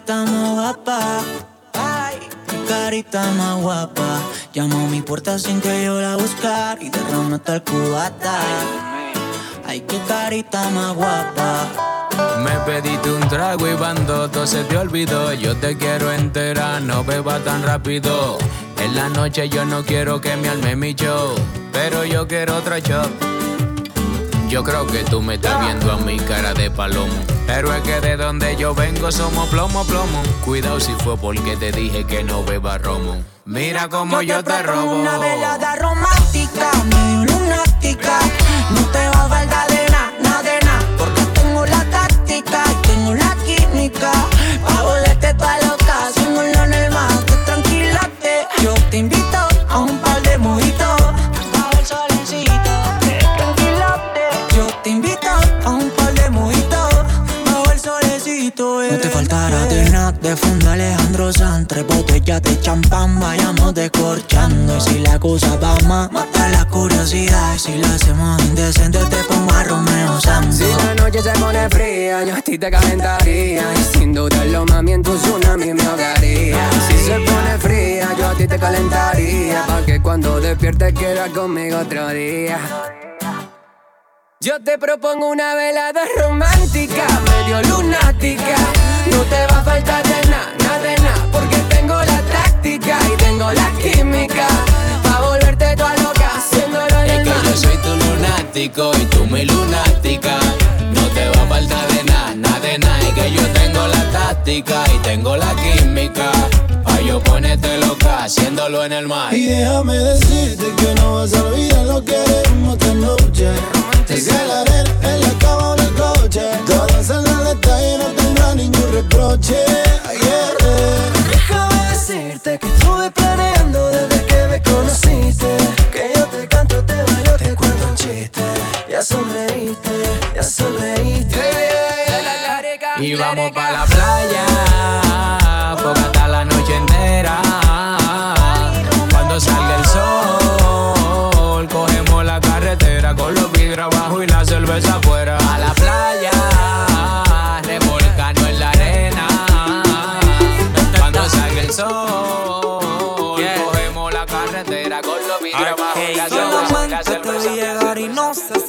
Carita más guapa, ay, qué carita más guapa. Llamó a mi puerta sin que yo la buscar y derramó hasta el cubata. Ay, qué carita más guapa. Me pediste un trago y bando, todo se te olvidó. Yo te quiero entera, no beba tan rápido. En la noche yo no quiero que me alme mi show, pero yo quiero otro shot. Yo creo que tú me estás viendo a mi cara de palomo. Pero es que de donde yo vengo somos plomo, plomo. Cuidado si fue porque te dije que no beba romo. Mira cómo yo, te, propongo robo. Una velada romántica, medio lunática. No te va de fondo Alejandro Sanz Tres botellas de champán, vayamos descorchando. Y si la cosa va más, mata la curiosidad. Y si la hacemos indecente, te pongo a Romeo Santos Si la noche se pone fría, yo a ti te calentaría. Y sin dudarlo, mami, en tu tsunami me ahogaría. Si se pone fría, yo a ti te calentaría. Pa' que cuando despiertes quieras conmigo otro día. Yo te propongo una velada romántica, medio lunática. No te va a faltar de nada, nada de nada, porque tengo la táctica y tengo la química. Pa' volverte toda loca, haciéndolo en Es el que mar. yo soy tu lunático y tú mi lunática. No te va a faltar que yo tengo la táctica y tengo la química. Pa' yo ponerte loca, haciéndolo en el mar. Y déjame decirte que no vas a olvidar lo que haremos esta noche. Es el arena en la cama o en el coche. Todo saldrá al detalle, no tendrá ningún reproche. Yeah. Déjame decirte que estuve planeando desde que me conociste. Que yo te canto, te bailo, te cuento un chiste. Ya sonreíste, ya sonreíste. Y vamos pa' la playa, porque hasta la noche entera. Cuando salga el sol, cogemos la carretera con los vidrios abajo y la cerveza afuera. A la playa, revolcando en la arena. Cuando salga el sol,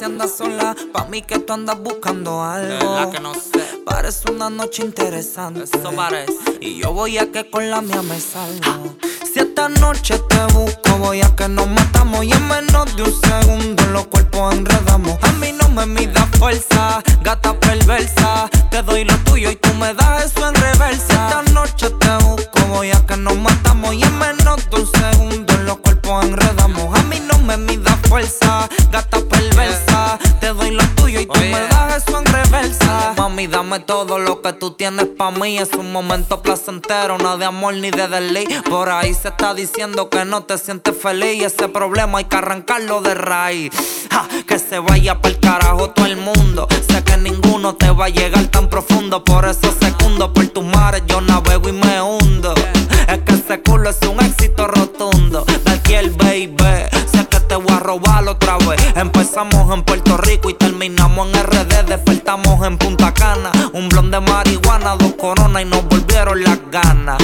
si andas sola. Pa' mí que tú andas buscando algo. que no sé. Parece una noche interesante. Eso parece. Y yo voy a que con la mía me salgo. Si esta noche te busco, voy a que nos matamos. Y en menos de un segundo los cuerpos enredamos. A mí no me midas fuerza, gata perversa. Te doy lo tuyo y tú me das eso en reversa. Si esta noche te busco, voy a que nos matamos. Y en menos de un segundo los cuerpos enredamos. A mí no me midas fuerza, gata perversa. Mami, dame todo lo que tú tienes pa' mí. Es un momento placentero, no de amor ni de delay. Por ahí se está diciendo que no te sientes feliz. Ese problema hay que arrancarlo de raíz. Que se vaya pa'l carajo todo el mundo. Sé que ninguno te va a llegar tan profundo. Por eso secundo por tus mares yo navego y me hundo. Es que ese culo es un éxito rotundo. Empezamos en Puerto Rico y terminamos en RD. Despertamos en Punta Cana. Un blon de marihuana, dos coronas y nos volvieron las ganas.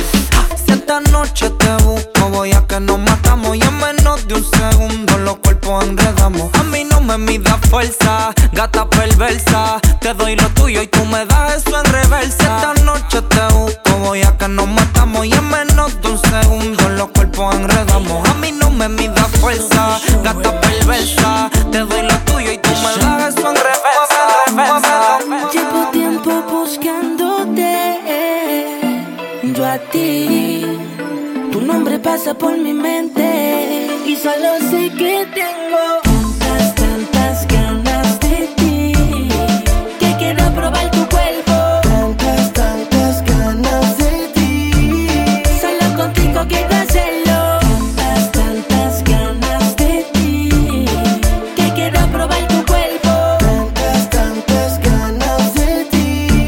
Esta noche te busco, voy a que nos matamos. Y en menos de un segundo los cuerpos enredamos. A mí no me midas fuerza, gata perversa. Te doy lo tuyo y tú me das eso en reversa. Esta noche te busco, voy a que nos matamos. Y en menos de un segundo los cuerpos enredamos. A mí no me midas fuerza, gata perversa. Te doy lo tuyo y tú me das eso en reversa. reversa. Llevo tiempo buscándote, yo a ti nombre pasa por mi mente y solo sé que tengo tantas, tantas ganas de ti que quiero probar tu cuerpo. Tantas, tantas ganas de ti. Solo contigo quiero hacerlo. Tantas, tantas ganas de ti que quiero probar tu cuerpo. Tantas, tantas ganas de ti.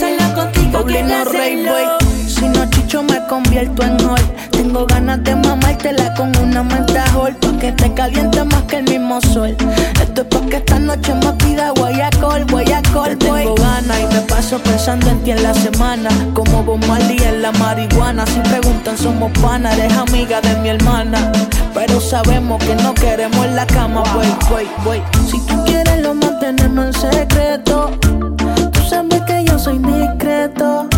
Solo contigo Paulino quiero hacerlo. Rey Boy. Si no chicho me convierto en hoy tengo ganas de mamártela con una manta hall. Pa' que te caliente más que el mismo sol. Esto es porque esta noche me pida guayacol, guayacol. Te tengo ganas y me paso pensando en ti en la semana. Como vos Marley en la marihuana. Si preguntan, somos pana, eres amiga de mi hermana. Pero sabemos que no queremos la cama, wey, wey, wey. Si tú quieres, lo mantenemos en secreto. Tú sabes que yo soy discreto.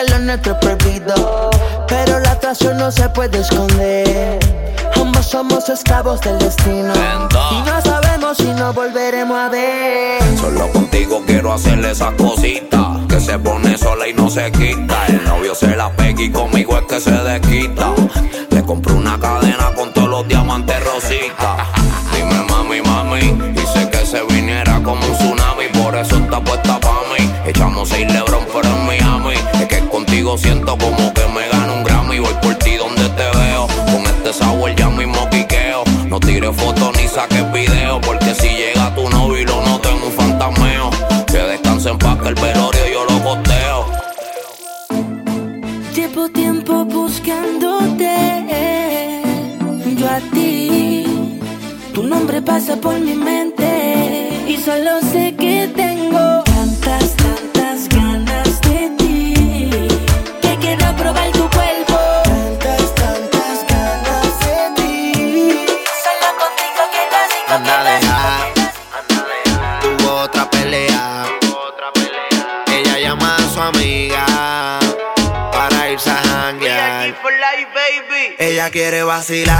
Que lo nuestro es prohibido. Pero la atracción no se puede esconder. Ambos somos esclavos del destino. Y no sabemos si nos volveremos a ver. Solo contigo quiero hacerle esas cositas Que se pone sola y no se quita El novio se la pega y conmigo es que se desquita Le compré una cadena con todos los diamantes rositas siento como vacilar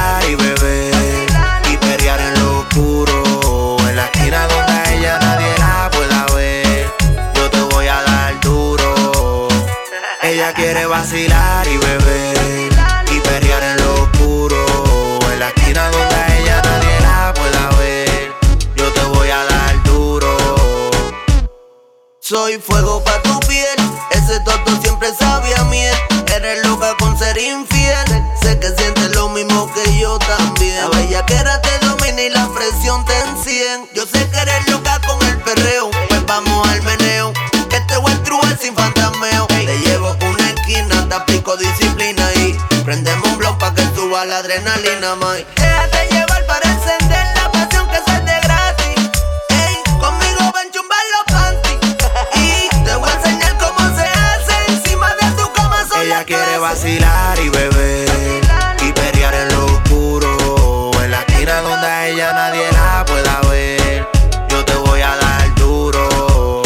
Ella quiere vacilar y beber y pelear en lo oscuro. En la esquina donde a ella nadie la pueda ver. Yo te voy a dar duro.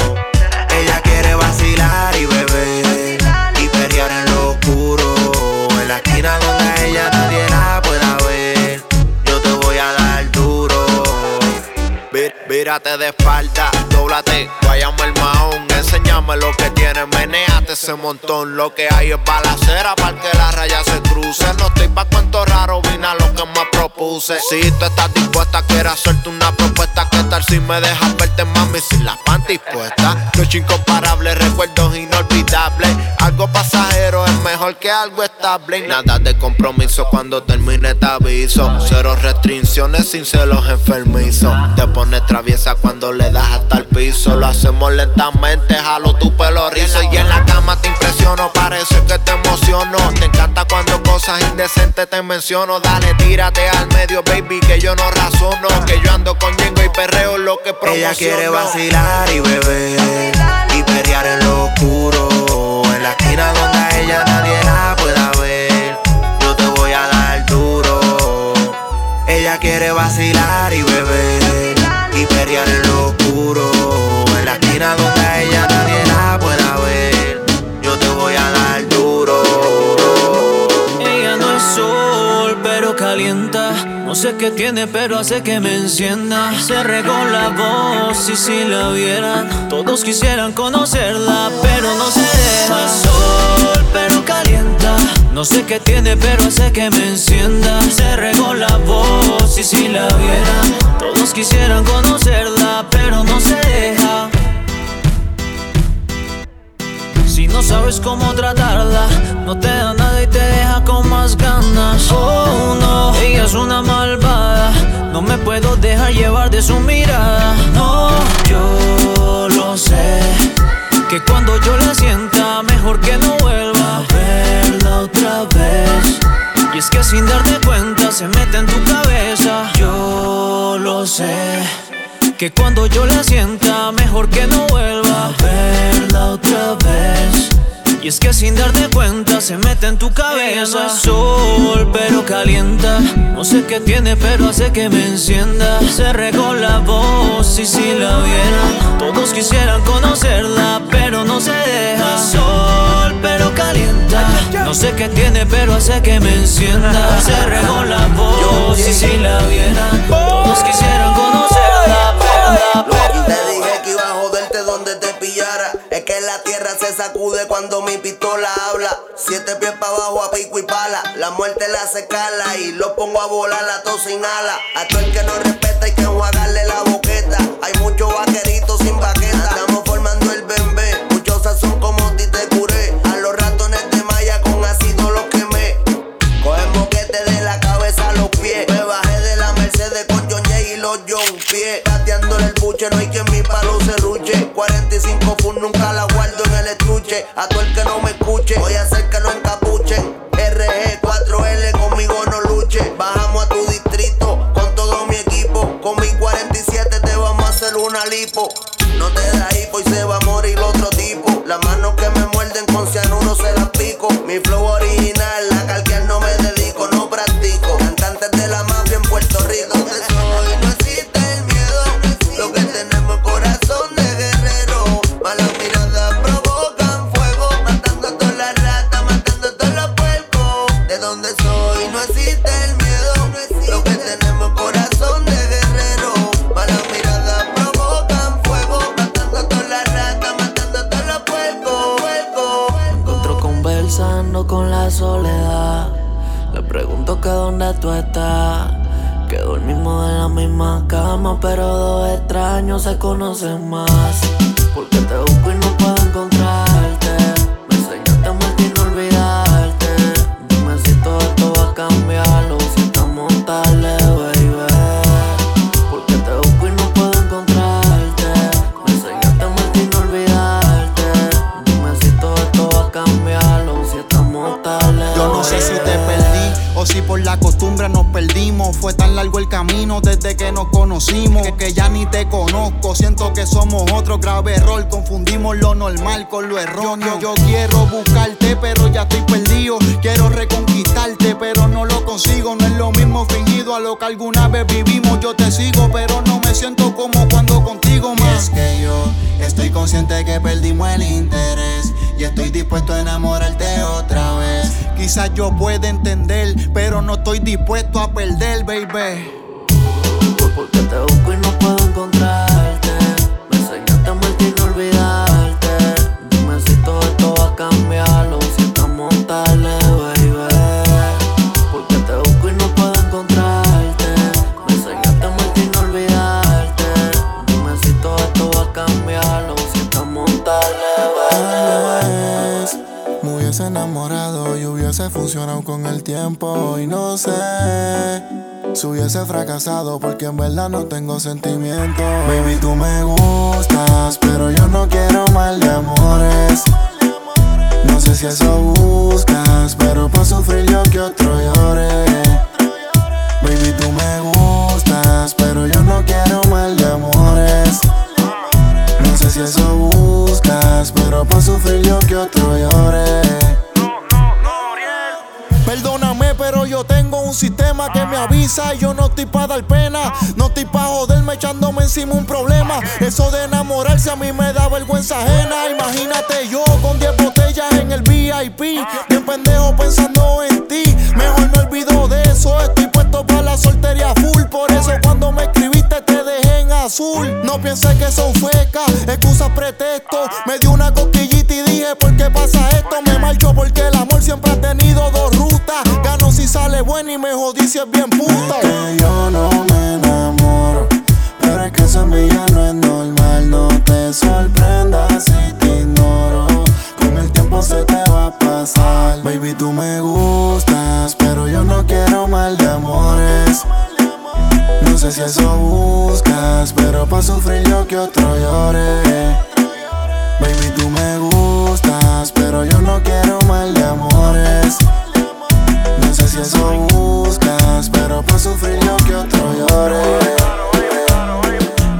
Ella quiere vacilar y beber y pelear en lo oscuro. En la esquina donde a ella nadie la pueda ver. Yo te voy a dar duro. Ví- Vírate de espalda, mahón, enséñame lo que tienes, meneate ese montón. Lo que hay es balacera para que la raya se cruce. No estoy pa' cuentos raros, vine a lo que me propuse. Si tú estás dispuesta, quiero hacerte una propuesta. ¿Qué tal si me dejas verte, mami, sin las panties puestas? Noche incomparable, recuerdos inolvidables. Algo pasajero es mejor que algo estable. Nada de compromiso cuando termine te aviso. Cero restricciones sin celos enfermizos. Te pones traviesa cuando le das hasta el piso. Lo hacemos lentamente, jalo tu pelo rizo. Y en la cama te impresiono, parece que te emociono. Te encanta cuando cosas indecentes te menciono. Dale, tírate al medio, baby, que yo no razono. Que yo ando con Yengo y perreo lo que promociono. Ella quiere vacilar y beber y pelear en lo oscuro. En la esquina donde a ella nadie la pueda ver. Yo te voy a dar duro. Ella quiere vacilar y beber. Y pelear en lo oscuro. En la esquina donde a ella No sé qué tiene, pero hace que me encienda. Se regó la voz y si la vieran, todos quisieran conocerla, pero no se deja. Sol, pero calienta. No sé qué tiene, pero hace que me encienda. Se regó la voz y si la vieran, todos quisieran conocerla, de su mirada. No, yo lo sé. Que cuando yo la sienta, mejor que no vuelva a verla otra vez. Y es que sin darte cuenta se mete en tu cabeza. Yo lo sé. Que cuando yo la sienta, mejor que no vuelva a verla otra vez. Y es que sin darte cuenta se mete en tu cabeza. Es sol, pero calienta. No sé qué tiene, pero hace que me encienda. Se regó la voz y si la vieran, todos quisieran conocerla, pero no se deja. Sol, pero calienta. No sé qué tiene, pero hace que me encienda. Se regó la voz y si la vieran, todos quisieran conocerla, pero la Te dije cuando mi pistola habla. Siete pies para abajo a pico y pala. La muerte la hace cala y lo pongo a volar la tos sin ala. A todo el que no respeta hay que enjuagarle la boqueta. Hay muchos vaqueritos sin baqueta. Estamos formando el bembé. Muchos sazón como ti te curé. A los ratones de malla con ácido los quemé. Coge moquete de la cabeza a los pies. Me bajé de la Mercedes con John y los John Pie. Pateándole el buche, no hay quien mi palo se ruche. 45 fun nunca la A todo el que no me escuche, voy a hacer que no encapuchen. RG 4L conmigo no luche. Bajamos a tu distrito con todo mi equipo. Con mi 47 te vamos a hacer una lipo. No te da hipo y se va a morir hubiese funcionado con el tiempo y no sé si hubiese fracasado porque en verdad no tengo sentimiento. Baby, tú me gustas, pero yo no quiero mal de amores. No sé si eso buscas, pero pa' sufrir yo que otro llore. Baby, tú me gustas, pero yo no quiero mal de amores. No sé si eso buscas, risa y yo no estoy para dar pena. No estoy para joderme echándome encima un problema. Eso de enamorarse a mí me da vergüenza ajena. Imagínate yo con 10 botellas en el VIP. Bien pendejo pensando en ti. Mejor me olvido de eso. Estoy puesto para la soltería full. Por eso cuando me escribiste te dejé en azul. No pienses que son feca, excusa pretexto. Me dio una cosquillita y dije, ¿por qué pasa esto? Me marcho porque el amor siempre ha tenido dos si sale bueno y me jodí si es bien puta. Que yo no me enamoro, pero es que eso en mí ya no es normal. No te sorprendas si te ignoro. Con el tiempo se te va a pasar. Baby, tú me gustas, pero yo no quiero mal de amores. No sé si eso buscas, pero pa' sufrir yo que otro llore. Baby, tú me gustas, pero yo no quiero mal de amores. No sé si eso buscas, pero pa' sufrir yo que otro llore.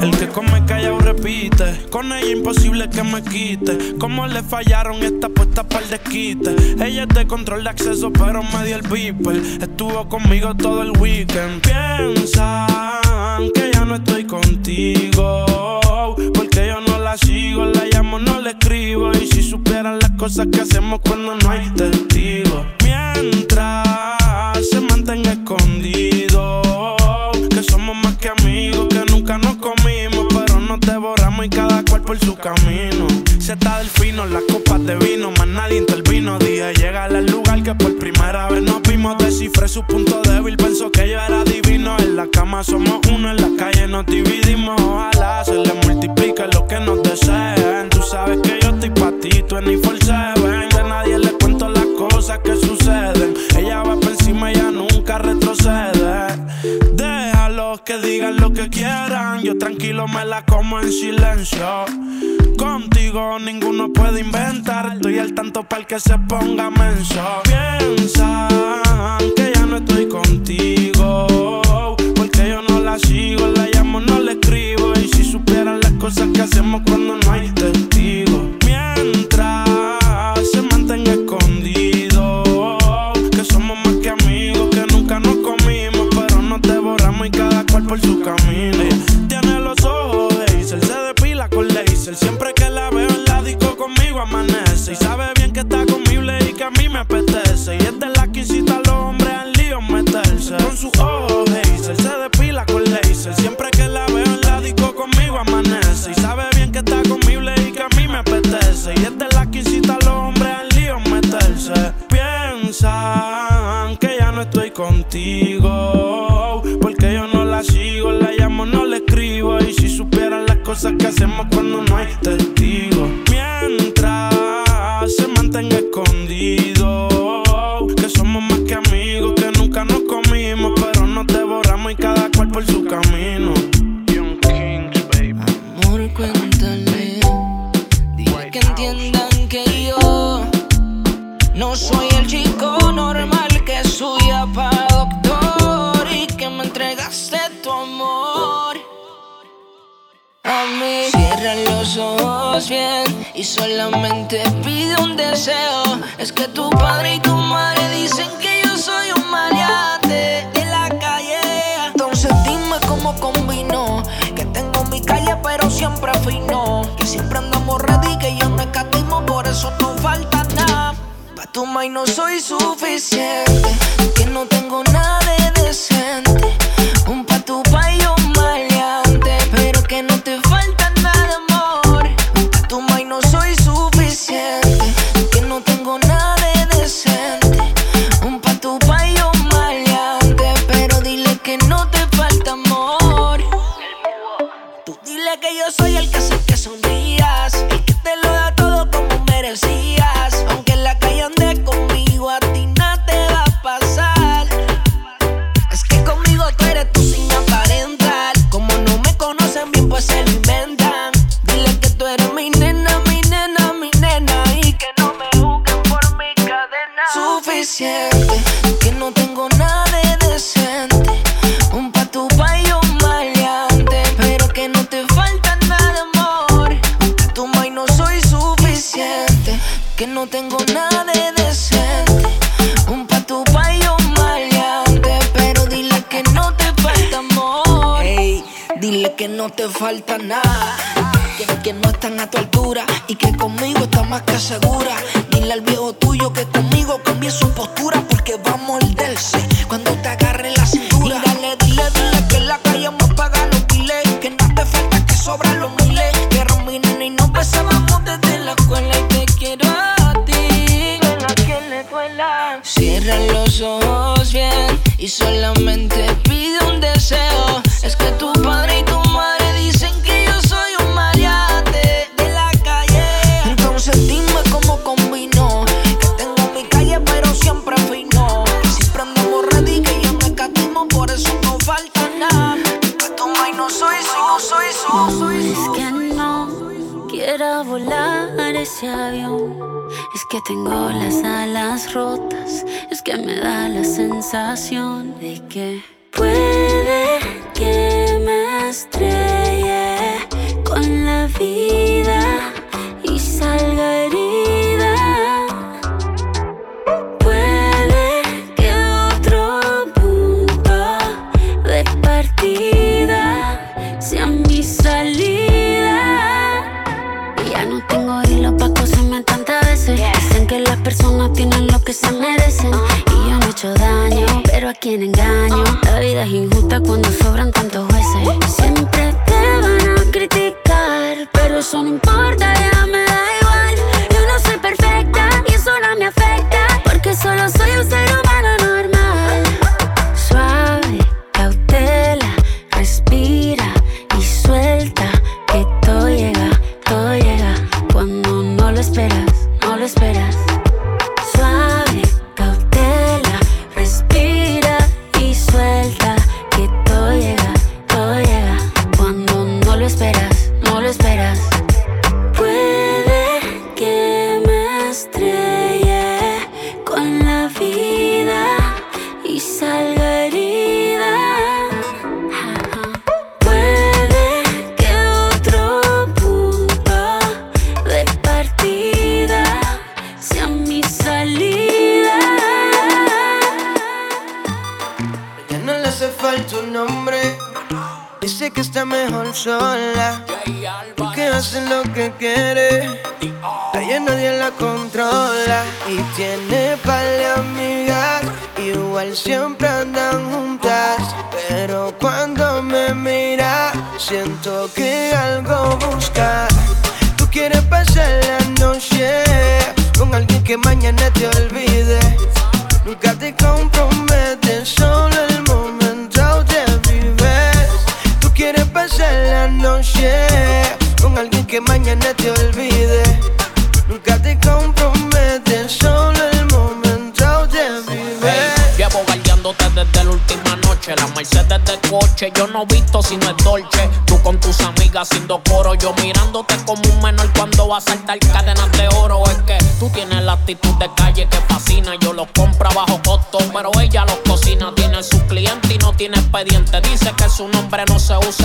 El que come callado repite. Con ella imposible que me quite. Como le fallaron esta puesta para el desquite. Ella es de control de acceso, pero me dio el beeper. Estuvo conmigo todo el weekend. Piensan que ya no estoy contigo. Porque yo no la sigo, la llamo, no le escribo. Y si supieran las cosas que hacemos cuando no hay testigos. Mientras su camino. Está del fino, las copas de vino, más nadie intervino. Dije, llega al lugar que por primera vez nos vimos. Descifré su punto débil, pensó que yo era divino. En la cama somos uno, en la calle nos dividimos. Ojalá se le multiplique lo que nos deseen. Tú sabes que yo estoy pa' ti, tú en Seven. Que digan lo que quieran. Yo tranquilo me la como en silencio. Contigo ninguno puede inventar. Estoy al tanto para el que se ponga menso. Piensan que ya no estoy contigo. Porque yo no la sigo, la llamo, no le escribo. Y si supieran las cosas que hacemos cuando no hay. Por su camino. Tiene los ojos de se depila con laser. Siempre que la veo en la disco conmigo amanece. Y sabe bien que está conmigo y que a mí me apetece. Y es de la que incita a los hombres al lío meterse. Con sus ojos de se depila con laser. Siempre que la veo en la disco conmigo amanece. Y sabe bien que está conmigo y que a mí me apetece. Y es la que incita a los hombres al lío meterse. Piensan que ya no estoy contigo. Cosas que hacemos cuando no hay testigos. Que no te falta nada. Que, no están a tu altura y que conmigo está más que segura. Dile al viejo tuyo que conmigo cambie su postura porque va a morderse cuando te agarre la cintura. Y dale, dile, dile que la calle me paga los piles. Que no te falta, que sobran los miles. Que nena y nos besábamos desde la escuela y te quiero a ti. que le duela. Cierra los ojos bien y solamente que tengo las alas rotas. Es que me da la sensación de que puede que me estrelle con la vida y salga herida. Se merecen. Y yo no he hecho daño, pero a quien engaño. La vida es injusta cuando sobran tantos jueces. Siempre te van a criticar, pero eso no importa, ya me da igual. Yo no soy perfecta y eso no me afecta. Porque solo soy un ser humano normal. Suave, cautela, respira y suelta. Que todo llega, todo llega. Cuando no lo esperas, no lo esperas. Yo no visto si no es Dolce. Tú con tus amigas haciendo coro. Yo mirándote como un menor cuando vas a saltar cadenas de oro. Es que tú tienes la actitud de calle que fascina. Yo los compro a bajo costo, pero ella los cocina. Tiene sus clientes y no tiene expediente. Dice que su nombre no se usa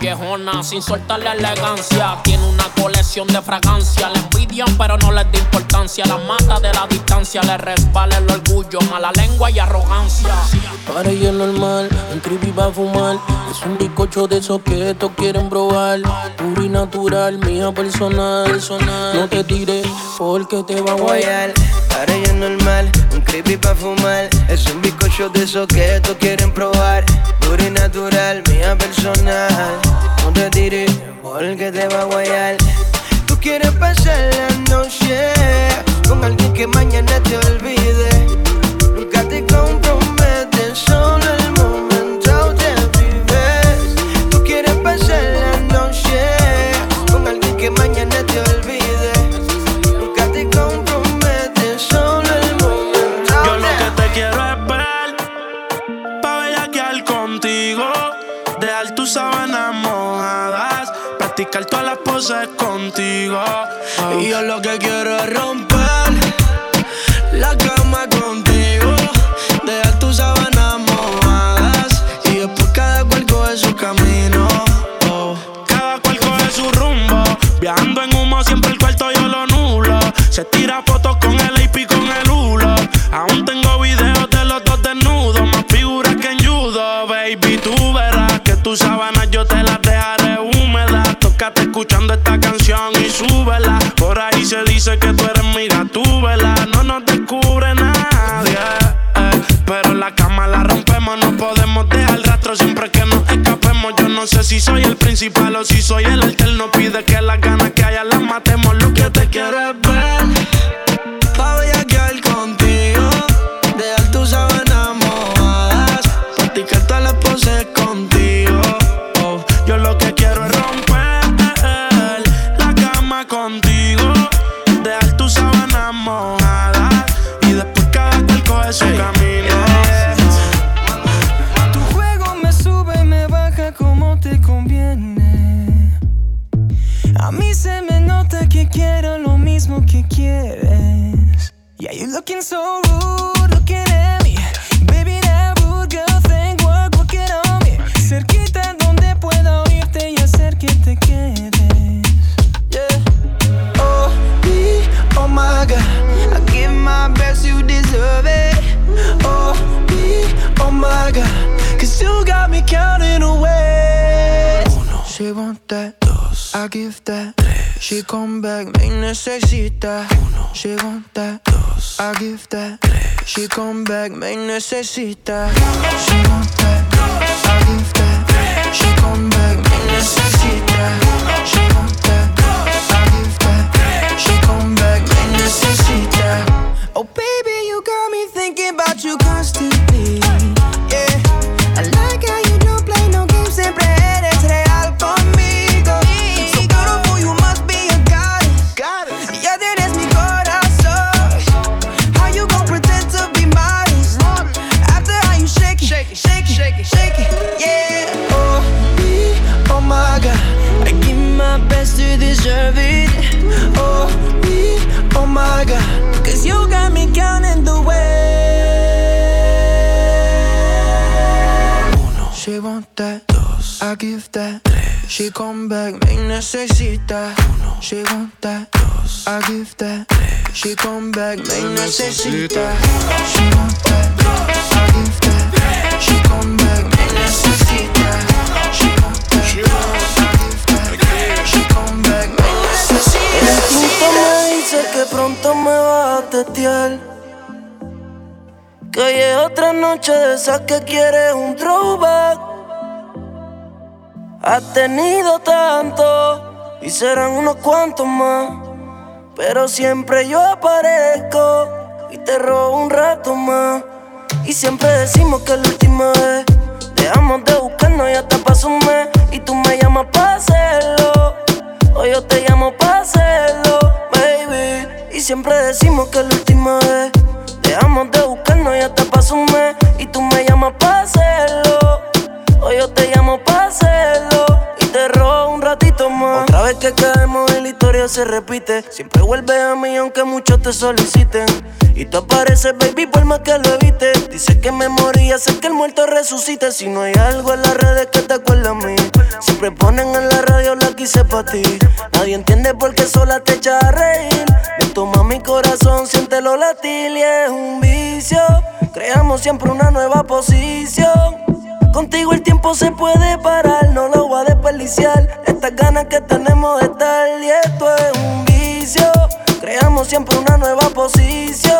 Callejona, sin soltarle elegancia. Tiene una colección de fragancia. La envidian, pero no les da importancia. La mata de la distancia, le resbala el orgullo, mala lengua y arrogancia. Para ella es normal, un creepy va a fumar. Es un bizcocho de esos que estos quieren probar. Puro y natural, mía personal. No te tires porque te va a guayar. Ahora ya normal, un creepy pa' fumar. Es un bizcocho de esos que estos quieren probar. Puro y natural, mía personal. No te tires porque te va a guayar. Tú quieres pasar la noche con alguien que mañana te olvide. Nunca te comprometes, contigo Y yo lo que quiero es romper la cama contigo, dejar tus sábanas mojadas y después cada cual coge su camino. Oh. Cada cual coge su rumbo. Viajando en humo, siempre el cuarto yo lo nulo. Se tira fotos con el dice que tú eres mira tú, ¿verdad? No nos descubre nadie. Eh, pero la cama la rompemos, no podemos dejar rastro siempre que nos escapemos. Yo no sé si soy el principal o si soy el alterno. Pide que las ganas que haya las matemos. Lo que te quiero es She come back, me necesita. She give that. She come back, me necesita. She come back, me necesita. She want that, I give that. She come back, me necesita. She want that, I give that. She come back, me necesita. She want that, I give that. She come back, me necesita. El instinto me dice que pronto me va a tetear. Que hoy es otra noche de esas que quieres un throwback. Has tenido tanto y serán unos cuantos más. Pero siempre yo aparezco y te robo un rato más. Y siempre decimos que la última vez dejamos de buscarnos y hasta pasó un mes. Y tú me llamas para hacerlo. O yo te llamo para hacerlo, baby. Y siempre decimos que la última vez dejamos de buscarnos y hasta pasó un mes. Y tú me llamas para hacerlo. O yo te llamo para hacerlo y te robo un ratito más. Otra vez que caemos y la historia se repite. Siempre vuelves a mí aunque muchos te soliciten. Y tú apareces, baby, por más que lo evites. Dice que me moría, sé que el muerto resucita. Si no hay algo en las redes que te acuerda a mí. Siempre ponen en la radio la quise pa' ti. Nadie entiende por qué sola te echa a reír. Ven, toma mi corazón, siéntelo latir y es un vicio. Creamos siempre una nueva posición. Contigo el tiempo se puede parar, no lo voy a desperdiciar. Estas ganas que tenemos de estar y esto es un vicio. Creamos siempre una nueva posición.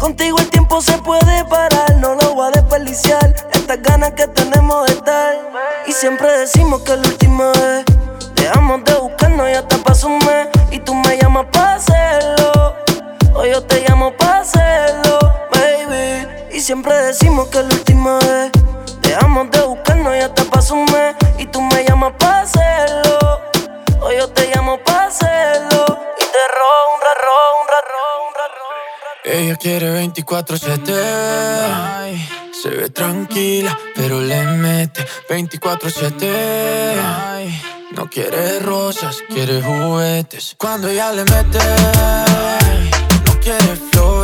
Contigo el tiempo se puede parar, no lo voy a desperdiciar. Estas ganas que tenemos de estar. Y siempre decimos que la última vez dejamos de buscarnos y hasta pasó un mes. Y tú me llamas para hacerlo. O yo te llamo para hacerlo, baby. Y siempre decimos que la última vez dejamos de buscarnos y hasta pasó un mes. Y tú me llamas para hacerlo. O yo te llamo para hacerlo. Y te robo un raro, un raro, un raro. Ella quiere 24-7. Se ve tranquila, pero le mete 24-7. No quiere rosas, quiere juguetes. Cuando ella le mete, no quiere flores,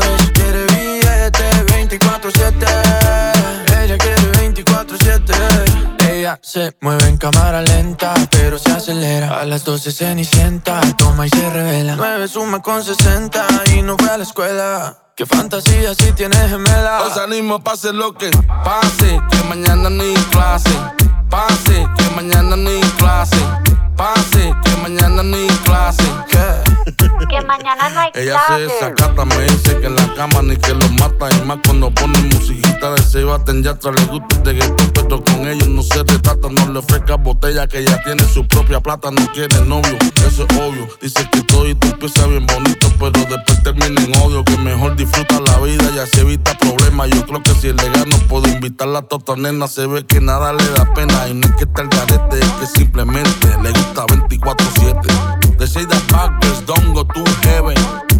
Se mueve en cámara lenta, pero se acelera. A las 12 cenicienta, toma y se revela. 9 suma con 60 y no fue a la escuela. Qué fantasía si tienes gemela. Os animo, pase lo que pase, que mañana ni clase. Pase, que mañana ni clase. pase, que mañana hay clase. Que mañana no hay Ella se desacata, me dice que en la cama ni que lo mata. Y más cuando pone musiquita de se baten ya le gusta de que pero con ellos no se trata. No le ofrezca botella que ella tiene su propia plata, no quiere novio, eso es obvio. Dice que todo y tú empieza bien bonito, pero después termina en odio. Que mejor disfruta la vida y así evita problemas. Yo creo que si el legal no puedo invitarla a tota nena, se ve que nada le da pena. No es que esté el garete, es que simplemente le gusta 24-7. De Seida Packers, don't go to heaven.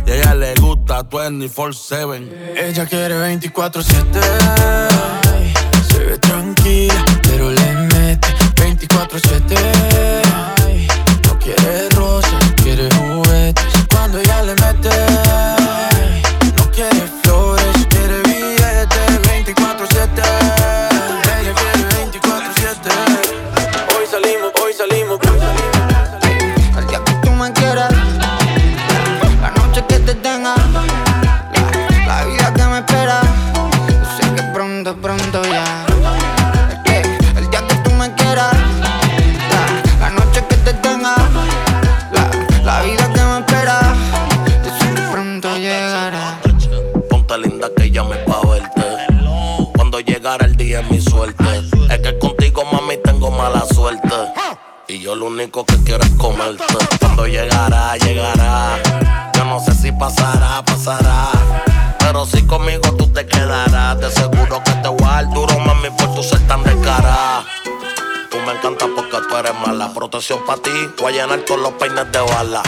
Y a ella le gusta 24-7. Ella quiere 24-7. Se ve tranquila, pero le mete 24-7. No quiere rosas, quiere juguetes. Cuando ella le mete, Es que contigo, mami, tengo mala suerte. Y yo lo único que quiero es comerte. Cuando llegará, llegará. Yo no sé si pasará, pasará. Pero si conmigo tú te quedarás. De seguro que te voy a duro, mami, por tu ser tan descarada. Tú me encantas porque tú eres mala. Protección para ti, voy a llenar todos los peines de bala.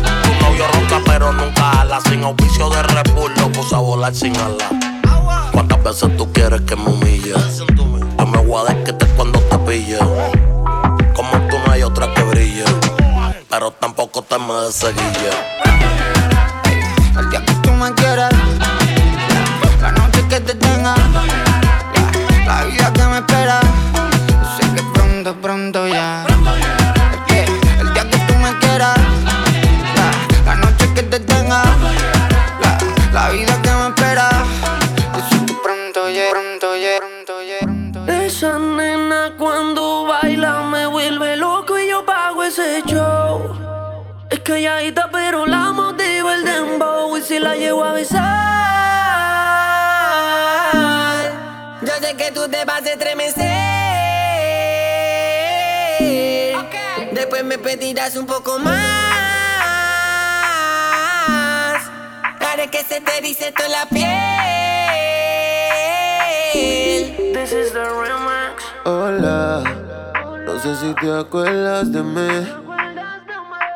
Tu novio ronca pero nunca ala Sin auspicio de Red Bull lo puse a volar sin ala ¿Cuántas veces tú quieres que me humille? Yo me voy a desquitar cuando te pille. Como tú no hay otra que brille. Pero tampoco te me deseguille. El día que tú me quieras, me pedirás un poco más. Haré que se te dice toda la piel. This is the remix. Hola, no sé si te acuerdas de mí.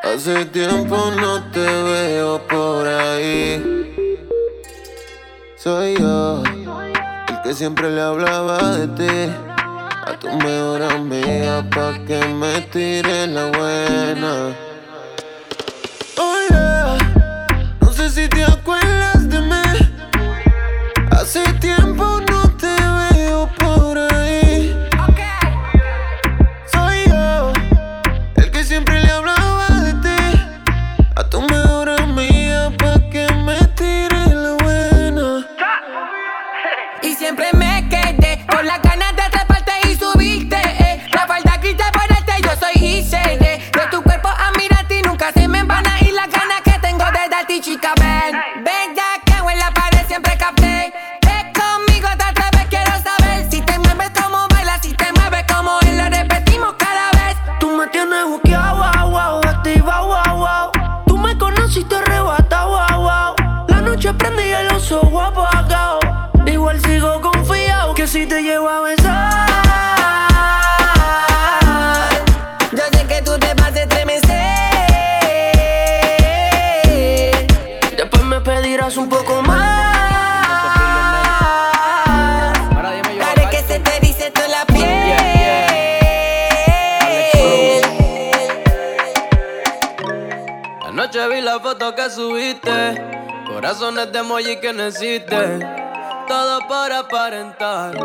Hace tiempo no te veo por ahí. Soy yo, el que siempre le hablaba de ti. A tu mejor amiga pa' que me tire la buena. Hola, no sé si te acuerdas de mí. Hace tiempo de emoji que no todo por aparentar,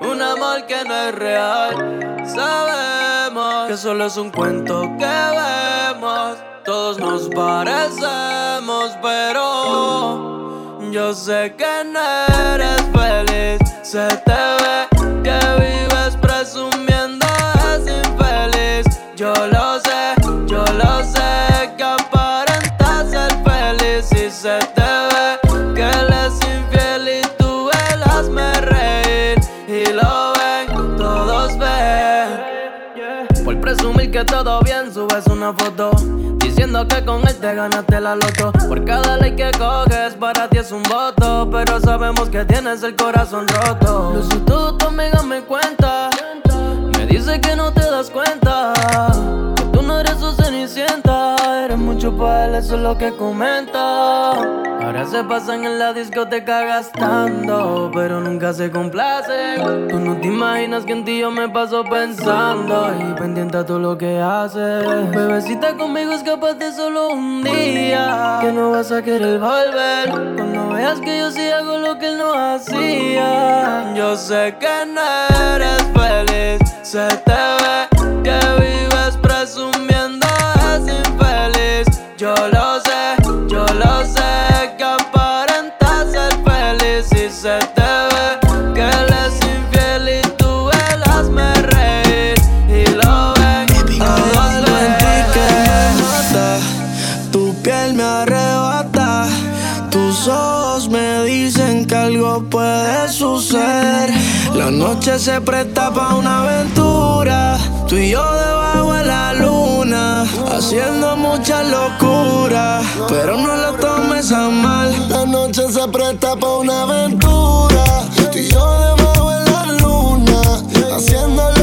un amor que no es real. Sabemos que solo es un cuento que vemos, todos nos parecemos, pero yo sé que no eres feliz, se te ve que vives presumiendo es infeliz, yo lo sé. Foto. Diciendo que con él te ganaste la loto. Por cada ley que coges, para ti es un voto. Pero sabemos que tienes el corazón roto. Si todo tu amiga me cuenta. Me dice que no te das cuenta. Que tú no eres su cenicienta. Eres mucho para él, eso es lo que comenta. Ahora se pasan en la discoteca gastando, pero nunca se complacen. Tú no te imaginas que en ti yo me paso pensando y pendiente a todo lo que haces. Bebecita conmigo es capaz de solo un día, que no vas a querer volver. Cuando veas que yo sí hago lo que él no hacía. Yo sé que no eres feliz, se te ve Yo lo Se presta pa' una aventura, tú y yo debajo de la luna, haciendo mucha locura, pero no lo tomes a mal. La noche se presta pa' una aventura, tú y yo debajo de la luna, haciéndolo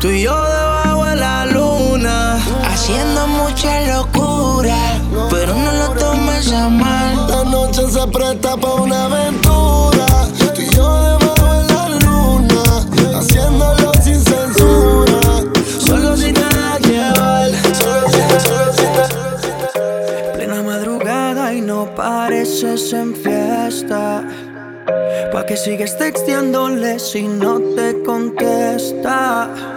Tú y yo debajo de la luna. Haciendo mucha locura Pero no lo tomes a mal La noche se presta pa' una aventura. Tú y yo debajo de la luna. Haciéndolo sin censura. Solo si te dejas llevar. Solo si te, solo si te. Plena madrugada y no pareces en fiesta. Pa' que sigues texteándole si no te contesta.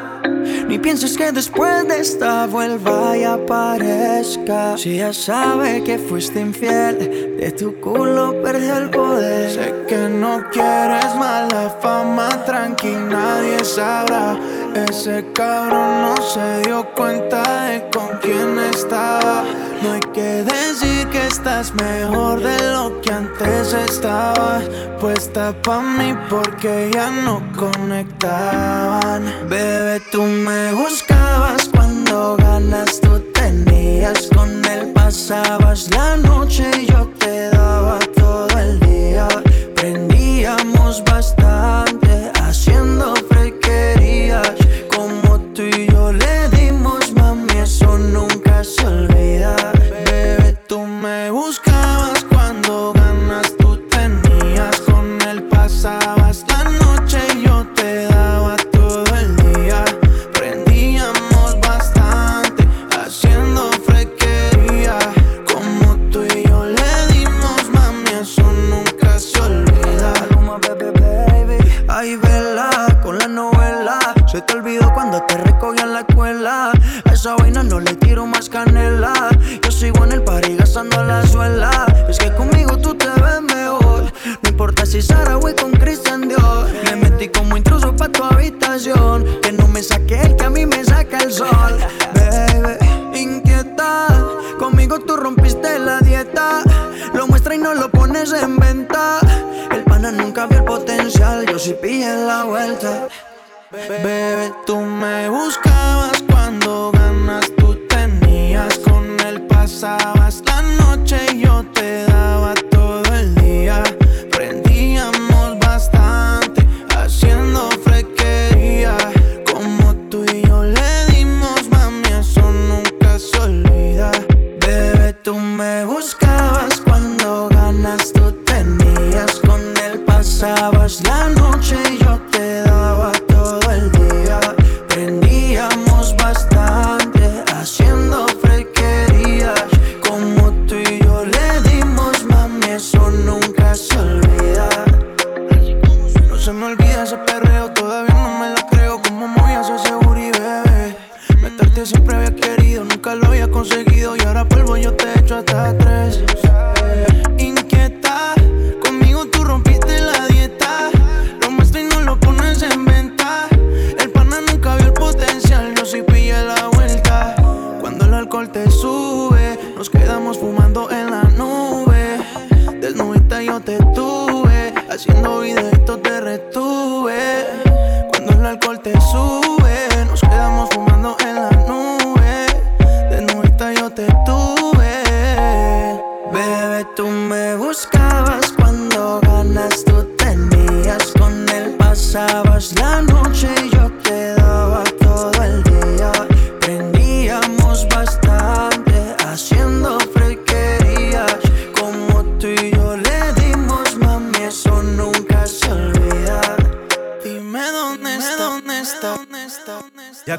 Ni pienses que después de esta vuelva y aparezca. Si ya sabe que fuiste infiel, de tu culo perdió el poder. Sé que no quieres mala fama, tranqui, nadie sabrá. Ese cabrón no se dio cuenta de con quién estaba. No hay que decir que estás mejor de lo que antes estabas. Puesta pa' mí porque ya no conectaban. Bebé, tú me buscabas cuando ganas tú tenías. Con él pasabas la noche y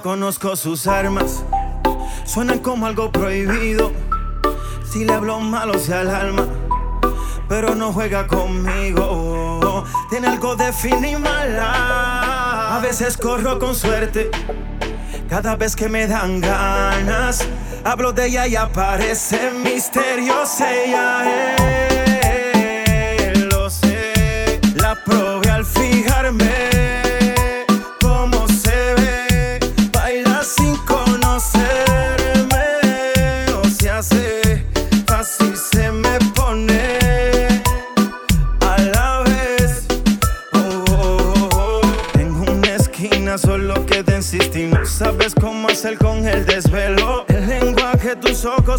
conozco sus armas, suenan como algo prohibido. Si le hablo malo sea al alma, pero no juega conmigo. Tiene algo de fin y mala. A veces corro con suerte, cada vez que me dan ganas. Hablo de ella y aparece misteriosa ella es.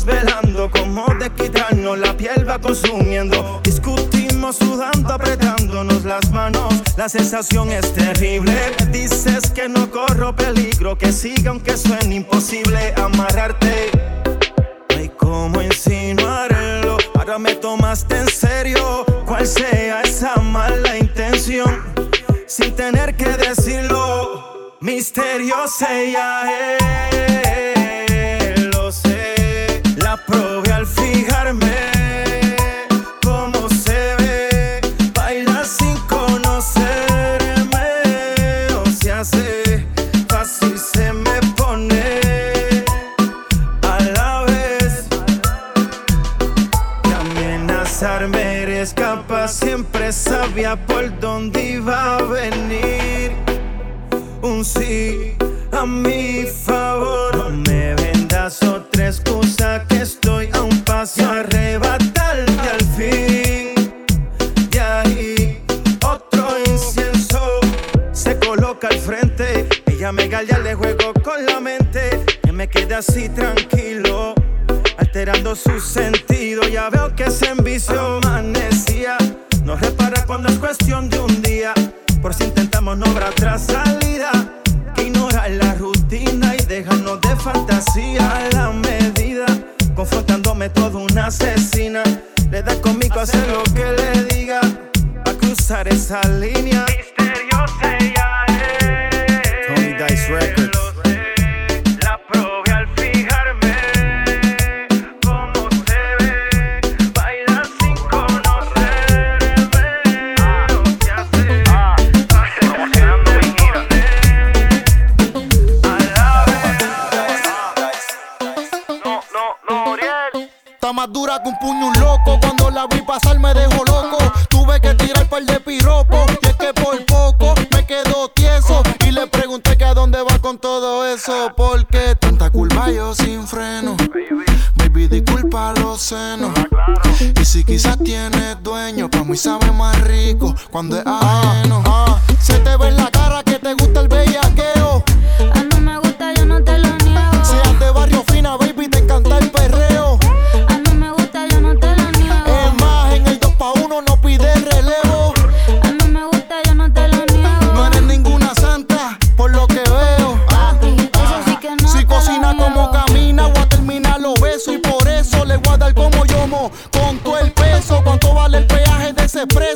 Velando. Como de quitarnos la piel va consumiendo. Discutimos sudando, apretándonos las manos. La sensación es terrible. Dices que no corro peligro. Que siga aunque suene imposible amarrarte. Hay cómo insinuarlo. Ahora me tomaste en serio. Cual sea esa mala intención. Sin tener que decirlo. Misteriosa ella es. Capaz siempre sabía por dónde iba a venir. Un sí a mi favor. No me vendas otra excusa que estoy a un paso arrebatarte al fin. De ahí otro incienso se coloca al frente. Ella me galla le juego con la mente. Que me quede así tranquilo alterando su sentido. Ya veo que se envició, amanecía. No repara cuando es cuestión de un día. Por si intentamos no habrá otra salida. Ignorar la rutina y dejarnos de fantasía a la medida. Confrontándome toda una asesina. Le da conmigo hacer lo que le diga. A cruzar esa línea. dura que un puño un loco. Cuando la vi pasar me dejó loco. Tuve que tirar el par de piropos. Y es que por poco me quedo tieso. Y le pregunté que a dónde va con todo eso. Porque tanta culpa yo sin freno. Baby, disculpa los senos. Y si quizás tienes dueño, para mí sabe más rico cuando es ajeno. Se te ve en la Como camina, voy a terminar los besos. Y por eso le voy a dar como yo mo, con todo el peso, cuánto vale el peaje de ese precio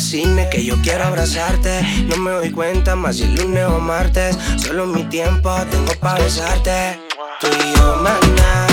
fascine, que yo quiero abrazarte. No me doy cuenta más si lunes o martes. Solo mi tiempo tengo para besarte. Tú y yo, maná.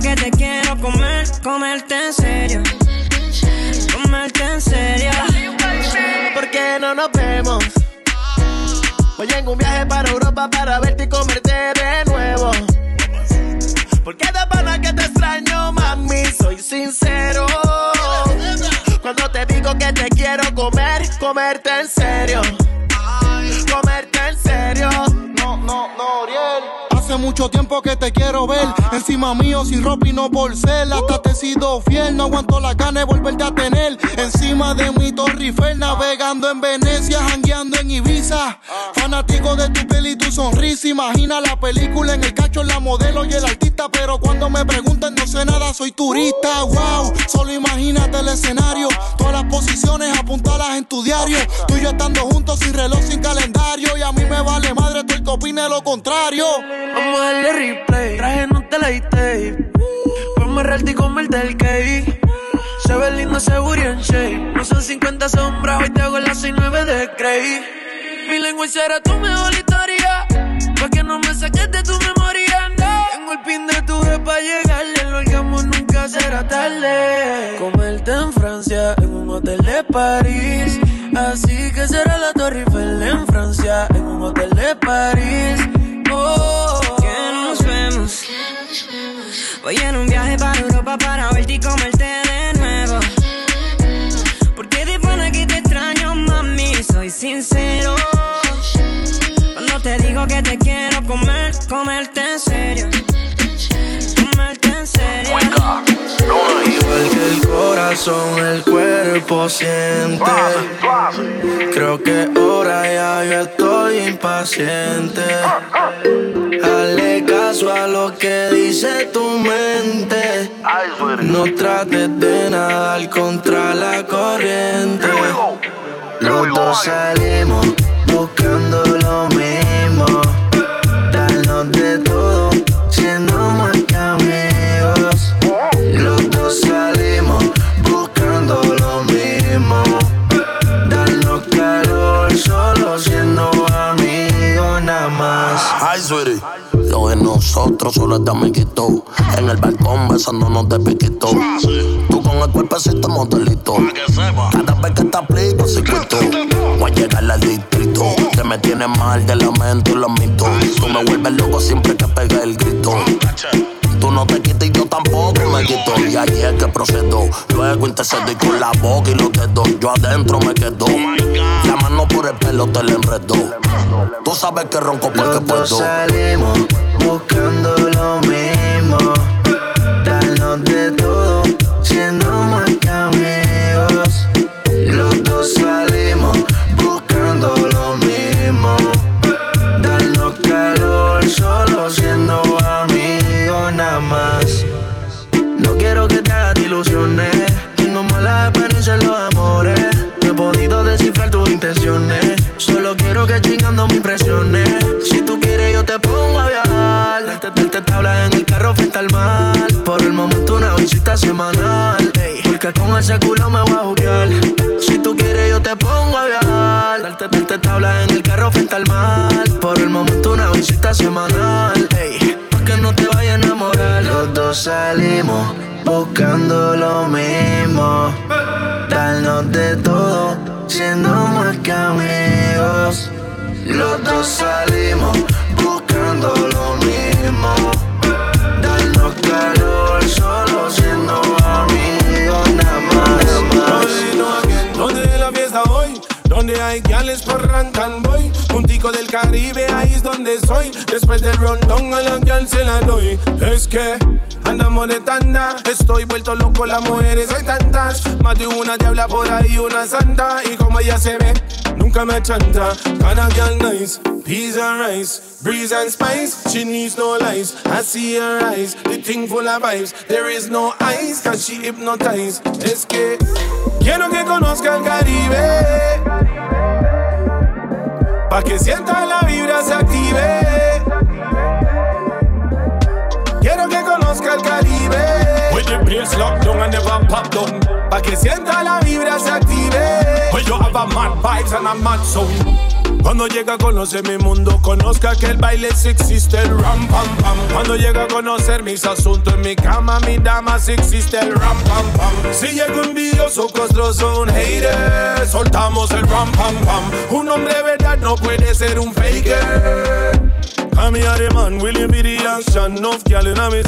que te quiero comer, comerte en serio. Comerte en serio. Porque no nos vemos. Voy en un viaje para Europa para verte y comerte de nuevo. Porque de pana que te extraño, mami, soy sincero. Cuando te digo que te quiero comer, comerte en serio mucho tiempo que te quiero ver. Encima mío, sin ropa y no por ser. Hasta te he sido fiel, no aguanto la gana de volverte a tener. Encima de mi Torre navegando en Venecia, jangueando en Ibiza. Fanático de tu piel y tu sonrisa. Imagina la película en el cacho, la modelo y el artista. Pero cuando me preguntan, no sé nada, soy turista. Wow, solo imagínate el escenario. Todas las posiciones apuntadas en tu diario. Tú yo estando juntos, sin reloj, sin calendario. Y a mí me vale madre, tú el que opine lo contrario darle replay. Traje no te la tape. Pues y comerte el cake. Se ve lindo, se en shape. No son 50 sombras, hoy te hago las 69 de Cray. Mi lengua será tu mejor historia. Pa' que no me saques de tu memoria, no. Tengo el pin de tu para llegarle. El orgasmo nunca será tarde. Comerte en Francia, en un hotel de París. Así que será la Torre Eiffel en Francia, en un hotel de París. Voy en un viaje para Europa para verte y comerte de nuevo. Porque de pana que te extraño, mami, soy sincero. Cuando te digo que te quiero comer, comerte en serio. Igual que el corazón, el cuerpo siente. Creo que ahora ya yo estoy impaciente. Hazle caso a lo que dice tu mente. No trates de nadar contra la corriente. Los dos salimos buscando En el balcón besándonos de piquito. Tú con el cuerpecito modelito. Cada vez que te aplico circuito. Voy a llegar al distrito. Que me tiene mal de la mente y lo mito. Tú me vuelves loco siempre que pega el grito. Tú no te quitas y yo tampoco me quito. Y ahí es que procedo. Luego intercedo y con la boca y los dedos. Yo adentro me quedo. La mano por el pelo te la enredo. Tú sabes que ronco porque Los dos puedo. salimos buscando lo mismo. Con ese culo me voy a jugar. Si tú quieres, yo te pongo a viajar. Darte, darte tabla en el carro frente al mar. Por el momento, una visita semanal. Ey, pa' que no te vayas a enamorar. Los dos salimos buscando lo mismo. Darnos de todo, siendo más que amigos. Los dos salimos buscando lo mismo. Darnos calor, Donde hay gales por rancan voy Un tico del Caribe, ahí es donde soy. Después del rondón a la gal se la doy. Es que andamos de tanda Estoy vuelto loco, las mujeres hay tantas. Más de una diabla por ahí, una santa. Y como ella se ve, nunca me chanta. Cada gal nice, peas and rice Breeze and spice, she needs no lies. I see her eyes, the thing full of vibes. There is no ice, cause she hypnotize Es que quiero que conozca el Caribe. Pa' que sienta la vibra se active. Quiero que conozca el Caribe. With the place locked down and never pop down. Pa' que sienta la vibra se active. When you have a mad vibes and a mad sound cuando llega a conocer mi mundo, conozca que el baile sí existe el ram pam pam. Cuando llega a conocer mis asuntos en mi cama, mi dama sí existe el ram pam pam. Si llega un envidioso, costroso, un hater, soltamos el ram pam pam. Un hombre verdad no puede ser un faker. A mi man, William be the action Enough gal en mi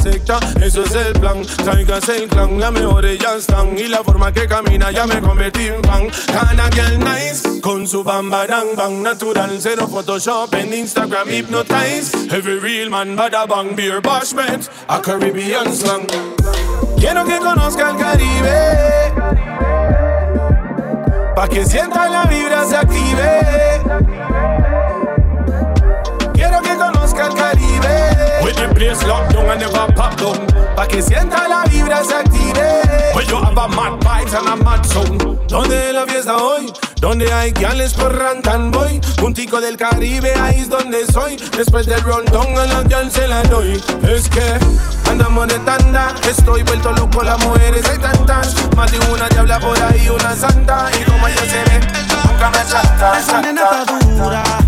eso es el plan Traigas el clan, la mejor ya están. Y la forma que camina ya me convertí en fan. Cada girl nice, con su bamba dang bang. Natural, cero Photoshop en Instagram hypnotize Every real man, bada bang, beer bashment A Caribbean slang. Quiero que conozca el Caribe. Pa' que sienta la vibra se active make the place lock down and never pop down. Pa' que sienta la vibra se active. Pues hoy yo have a mad vibes and a mad sound. ¿Dónde la fiesta hoy? Donde hay guiales por Rantan Boy. Puntico del Caribe, ahí es donde soy. Después del rondón a la guial se la doy. Es que andamos de tanda. Estoy vuelto loco, las mujeres hay tantas. Más de una diabla por ahí, una santa. Y como ella se ve, nunca me salta. Esa nena está dura.